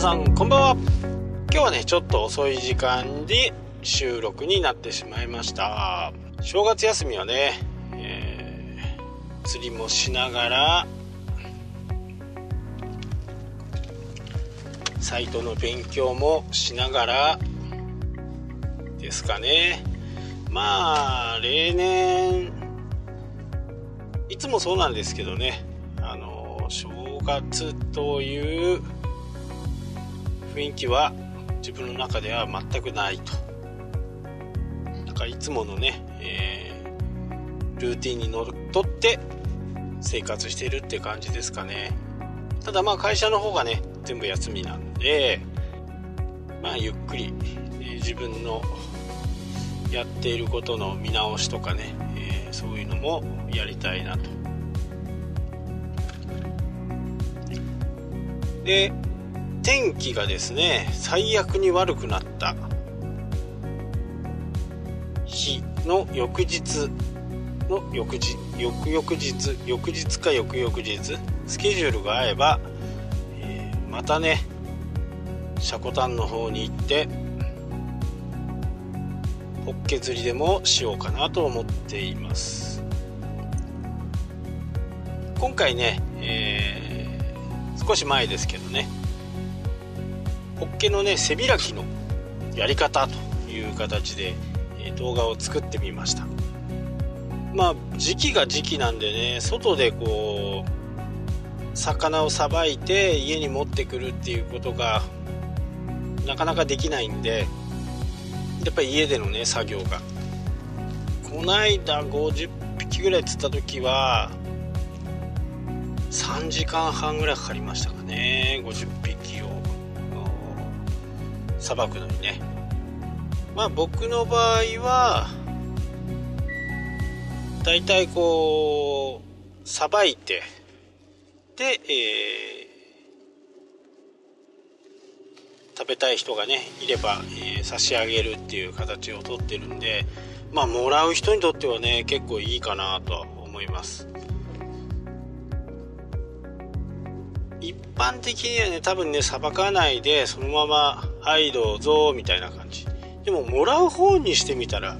さんこんばんは。今日はねちょっと遅い時間に収録になってしまいました。正月休みはね、えー、釣りもしながらサイトの勉強もしながらですかね。まあ例年いつもそうなんですけどね。あの正月という雰囲気は自分の中では全くないと。だからいつものね、えー、ルーティンにのっとって生活しているって感じですかね。ただまあ会社の方がね全部休みなんでまあゆっくり、えー、自分のやっていることの見直しとかね、えー、そういうのもやりたいなと。で天気がですね最悪に悪くなった。日の翌日の翌日翌々日翌日か翌々日スケジュールが合えば、えー、またね積丹の方に行ってホッケ釣りでもしようかなと思っています。今回ね、えー、少し前ですけどねホッケのね背開きのやり方という形で、え動画を作ってみました。まあ時期が時期なんでね外でこう魚をさばいて家に持ってくるっていうことがなかなかできないんでやっぱり家でのね作業が。こないだ50匹ぐらい釣った時は3時間半ぐらいかかりましたかね50匹を。さばくのにね。まあ僕の場合はだいたいこうさばいてで、えー、食べたい人がねいれば、えー、差し上げるっていう形をとってるんでまあもらう人にとってはね結構いいかなとは思います。一般的にはね多分ねさばかないでそのまま「はいどうぞ」みたいな感じ。でももらう方にしてみたら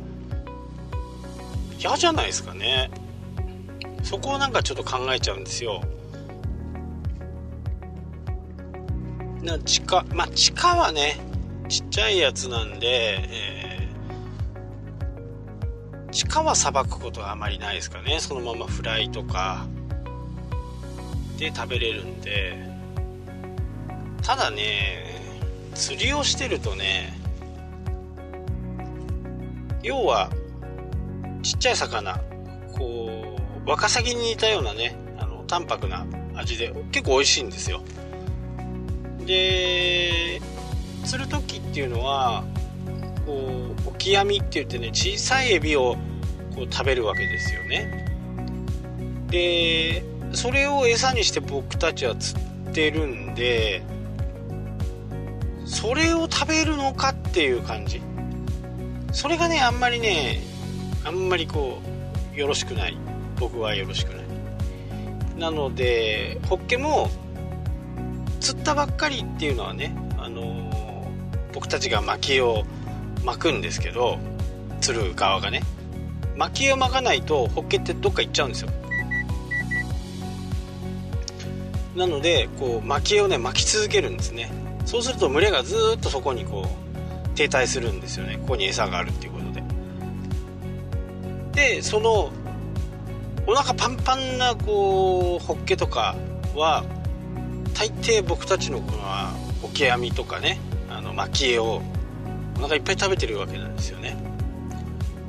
嫌じゃないですかね。そこをなんかちょっと考えちゃうんですよ。な地下まあ地下はねちっちゃいやつなんで、えー、地下はさばくことはあまりないですかね。そのままフライとか。で食べれるんで。ただね釣りをしてるとね要はちっちゃい魚こうワカサギに似たようなねあの淡白な味で結構美味しいんですよ。で釣る時っていうのはこうオキアミって言ってね小さいエビをこう食べるわけですよね。でそれを餌にして僕たちは釣ってるんでそれを食べるのかっていう感じ。それがねあんまりねあんまりこうよろしくない。僕はよろしくない。なのでホッケも釣ったばっかりっていうのはね、あのー、僕たちが薪を巻くんですけど釣る側がね。薪を巻かないとホッケってどっか行っちゃうんですよ。なのでこう薪をね巻き続けるんですね。そうすると群れがずっとそこにこう停滞するんですよね。ここに餌があるっていうことで。でそのお腹パンパンなこうホッケとかは大抵僕たちのこのオケ網とかねあの蒔絵をお腹いっぱい食べてるわけなんですよね。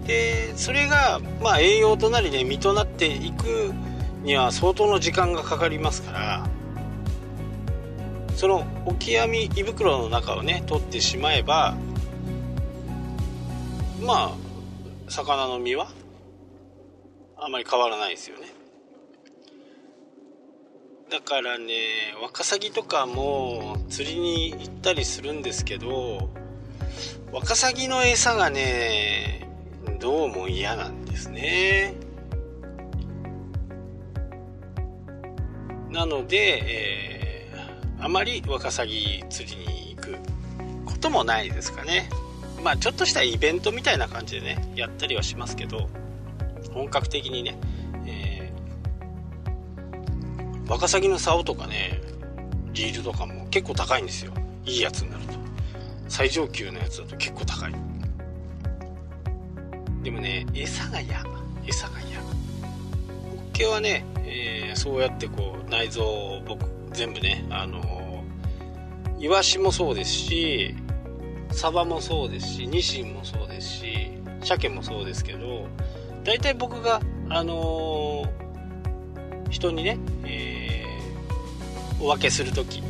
でそれがまあ栄養となりね実となっていくには相当の時間がかかりますからそのオキアミ胃袋の中をね取ってしまえばまあ魚の身はあまり変わらないですよね。だからねワカサギとかも釣りに行ったりするんですけどワカサギの餌がねどうも嫌なんですね。なので、えー、あまりワカサギ釣りに行くこともないですかね。まあちょっとしたイベントみたいな感じでねやったりはしますけど本格的にね、えー、ワカサギの竿とかねリールとかも結構高いんですよ。いいやつになると。最上級のやつだと結構高い。でもね餌が嫌餌が嫌ホッケはね、えー、そうやってこう内臓を僕全部ねあのイワシもそうですしサバもそうですしニシンもそうですし鮭もそうですけど大体僕があの、人にね、えー、お分けする時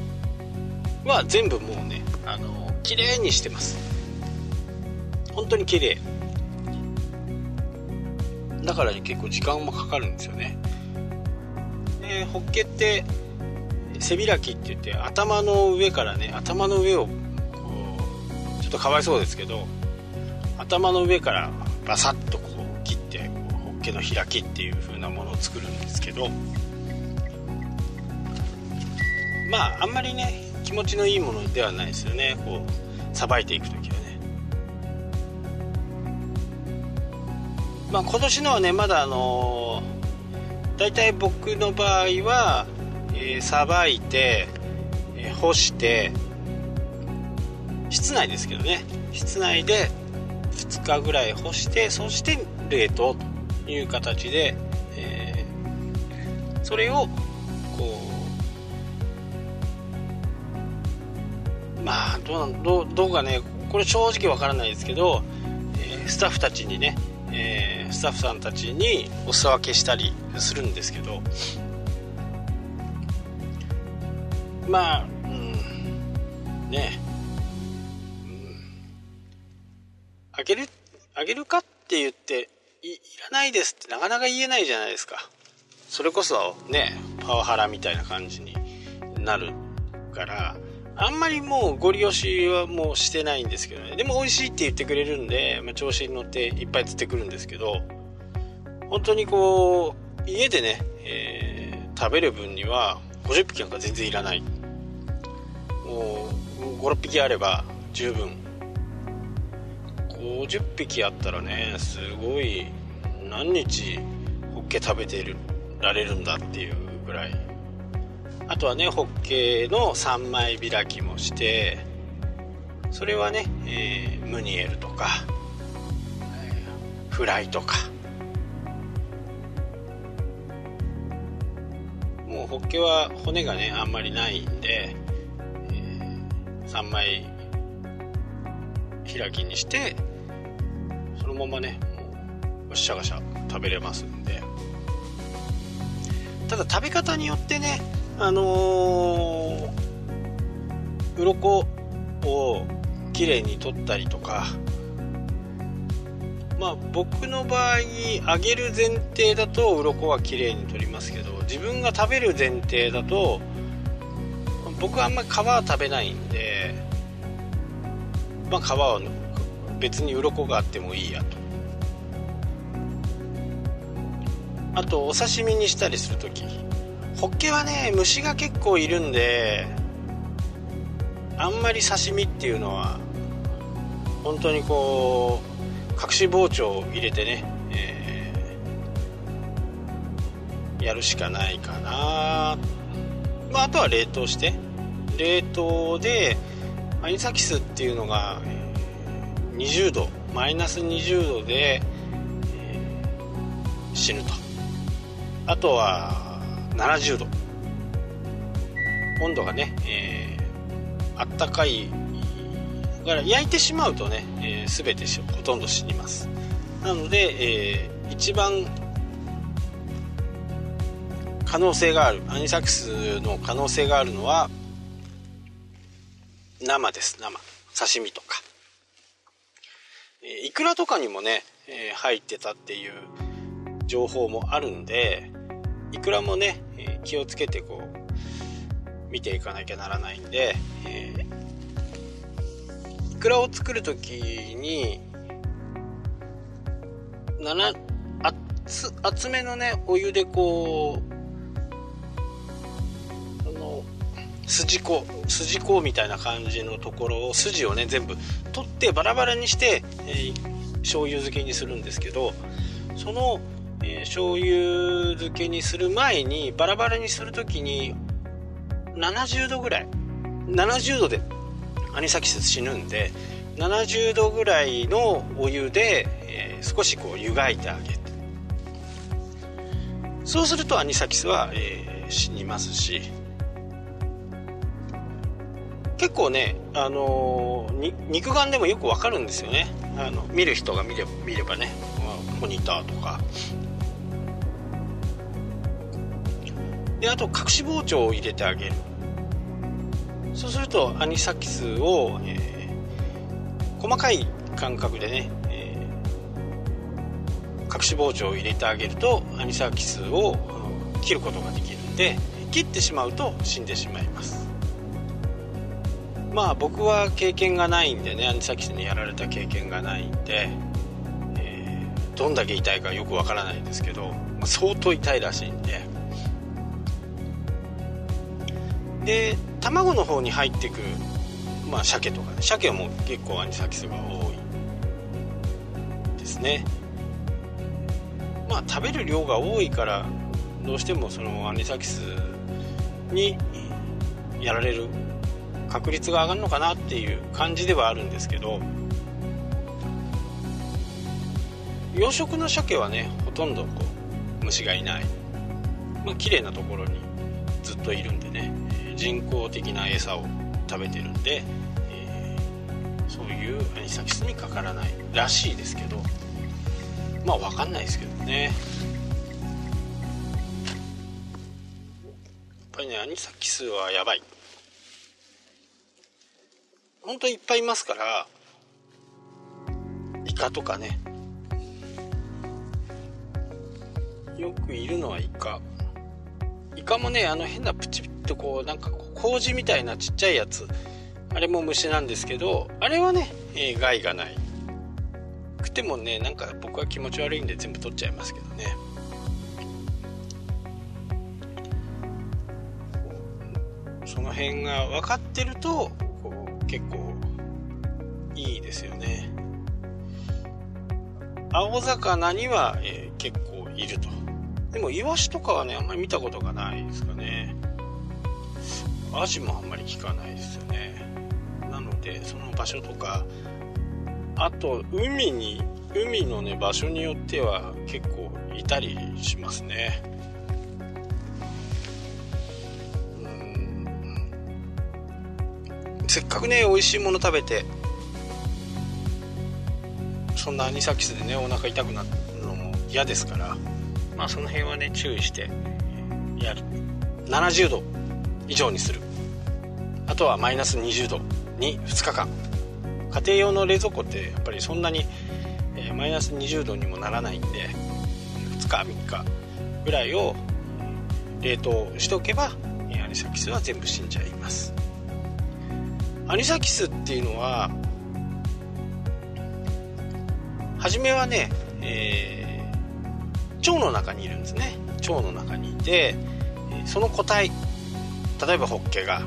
は全部もうねあの、綺麗にしてます。本当に綺麗。だから結構時間もかかるんですよね。でホッケって背開きって言って頭の上からね頭の上をこうちょっとかわいそうですけど頭の上からバサッとこう切ってホッケの開きっていう風なものを作るんですけどまああんまりね気持ちのいいものではないですよね。こうさばいていく時はね。まあ今年のはねまだあのー、大体僕の場合はさば、いて、えー、干して室内ですけどね。室内で2日ぐらい干してそして冷凍という形で、えー、それをこうまあどうどうどうかねこれ正直わからないですけど、えー、スタッフたちにね、えー、スタッフさんたちにお裾分けしたりするんですけどまあ、うん、ねうん、あげる、あげるかって言って、い、いらないですってなかなか言えないじゃないですか。それこそね、パワハラみたいな感じになるから、あんまりもうご利用しはもうしてないんですけどね。でも美味しいって言ってくれるんで、まあ、調子に乗っていっぱい釣ってくるんですけど、本当にこう、家でね、えー、食べる分には50匹なんか全然いらない。もう56匹あれば十分。50匹あったらねすごい何日ホッケ食べてられるんだっていうぐらい。あとはねホッケの3枚開きもしてそれはね、えー、ムニエルとか、フライとか。もうホッケは骨がねあんまりないんで3枚開きにしてそのままねもうシャガシャ食べれますんで。ただ食べ方によってねあのー、鱗をきれいに取ったりとかまあ僕の場合揚げる前提だと鱗はきれいに取りますけど自分が食べる前提だと僕はあんまり皮は食べないんでまあ皮は別に鱗があってもいいやと。あとお刺身にしたりする時ホッケはね虫が結構いるんであんまり刺身っていうのは本当にこう隠し包丁を入れてね、えー、やるしかないかな。まああとは冷凍して。冷凍でアニサキスっていうのが20度マイナス20度で、えー、死ぬと。あとは70度。温度がね、えー、あったかいだから焼いてしまうとね、えー、全てほとんど死にます。なので、えー、一番可能性があるアニサキスの可能性があるのは生です生。刺身とか、えー、イクラとかにもね、えー、入ってたっていう情報もあるんでイクラもね、えー、気をつけてこう見ていかなきゃならないんで、えー、イクラを作る時に7厚厚めのねお湯でこう筋子筋子みたいな感じのところを筋をね全部取ってバラバラにして、えー、醤油漬けにするんですけどその、えー、醤油漬けにする前にバラバラにする時に70度ぐらい70度でアニサキス死ぬんで70度ぐらいのお湯で、えー、少しこう湯がいてあげて。そうするとアニサキスは、えー、死にますし結構ね、あのー、肉眼でもよくわかるんですよね。あの見る人が見れば見ればねモニターとか。であと隠し包丁を入れてあげる。そうするとアニサキスを、えー、細かい感覚でね、えー、隠し包丁を入れてあげるとアニサキスを切ることができるんで切ってしまうと死んでしまいます。まあ僕は経験がないんでねアニサキスにやられた経験がないんで、えー、どんだけ痛いかよくわからないんですけどま相当痛いらしいんで。で卵の方に入ってくまあ鮭とかね鮭はもう結構アニサキスが多いですね。まあ食べる量が多いからどうしてもそのアニサキスにやられる確率が上がるのかなっていう感じではあるんですけど養殖の鮭はねほとんどこう虫がいない。まあ綺麗なところにずっといるんでね人工的な餌を食べてるんで、えー、そういうアニサキスにかからないらしいですけどまあ分かんないですけどね。やっぱりねアニサキスはやばい。ほんといっぱいいますからイカとかね。よくいるのはイカ。イカもねあの変なプチッとこうなんか麹みたいなちっちゃいやつ。あれも虫なんですけどあれはね、えー、害がない。くてもねなんか僕は気持ち悪いんで全部取っちゃいますけどね。その辺が分かってると結構いいですよね。青魚には、えー、結構いると。でもイワシとかはねあんまり見たことがないですかね。アジもあんまり聞かないですよね。なのでその場所とかあと海に海のね場所によっては結構いたりしますね。せっかくね美味しいもの食べてそんなアニサキスでねお腹痛くなるのも嫌ですから。まあその辺はね注意してやる。70度以上にする。あとはマイナス20度に2日間。家庭用の冷蔵庫ってやっぱりそんなに、えー、マイナス20度にもならないんで2日3日ぐらいを冷凍しておけばアニサキスは全部死んじゃいますアニサキスっていうのは初めはね、えー腸の中にいるんですね。腸の中にいてその個体例えばホッケが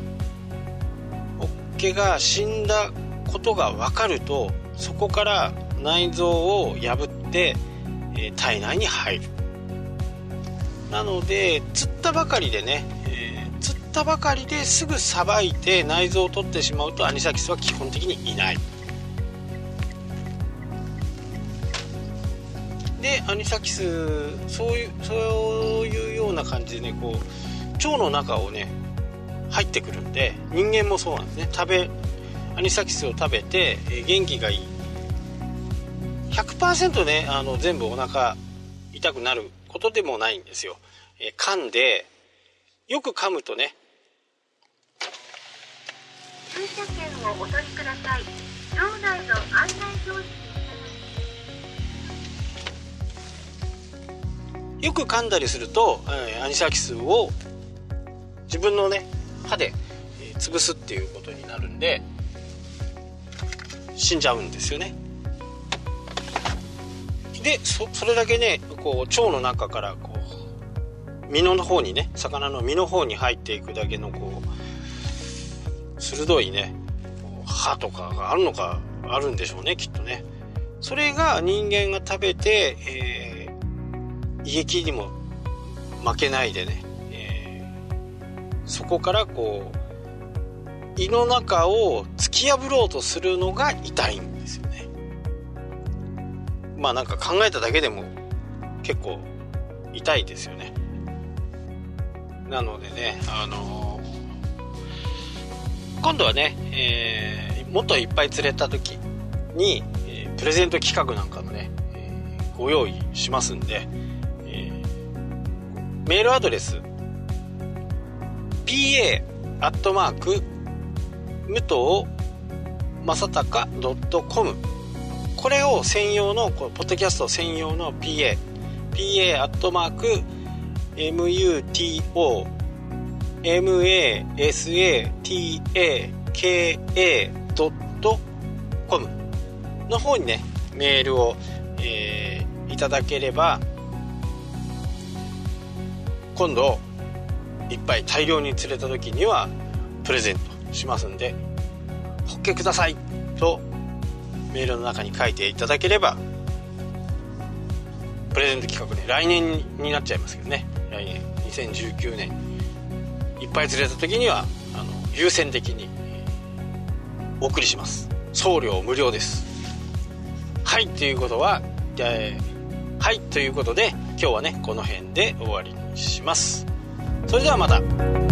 ホッケが死んだことが分かるとそこから内臓を破ってえ体内に入る。なので釣ったばかりでね、たばかりですぐさばいて内臓を取ってしまうとアニサキスは基本的にいない。でアニサキスそういうそういうような感じでねこう腸の中をね入ってくるんで人間もそうなんですね。食べアニサキスを食べて、元気がいい。100%ねあの全部お腹痛くなることでもないんですよ、噛んでよく噛むとね駐車券をお取りください。場内の案内表示よく噛んだりすると、えアニサキスを自分のね歯で、潰すっていうことになるんで死んじゃうんですよね。でそれだけねこう腸の中からこう身の方にね魚の身の方に入っていくだけのこう鋭いね歯とかがあるのかあるんでしょうねきっとね。それが人間が食べて、えー、胃液にも負けないでね、えー、そこからこう胃の中を突き破ろうとするのが痛いんですよね。まあなんか考えただけでも結構痛いですよね。なのでねあのー、今度はね、えー、もっといっぱい釣れた時に、えー、プレゼント企画なんかのね、えー、ご用意しますんで、えー、メールアドレス pa アットマーク武藤正隆 .com これを専用のこポッドキャスト専用の PA PA アットマーク MUTO MASATAKA.com の方にねメールを、えー、いただければ今度いっぱい大量に釣れた時にはプレゼントしますんで「ホッケください」とメールの中に書いていただければプレゼント企画ね来年になっちゃいますけどね。来年2019年。いっぱい釣れた時にはあの優先的にお送りします。送料無料です。はいということは、えー、はいということで今日はねこの辺で終わりにします。それではまた。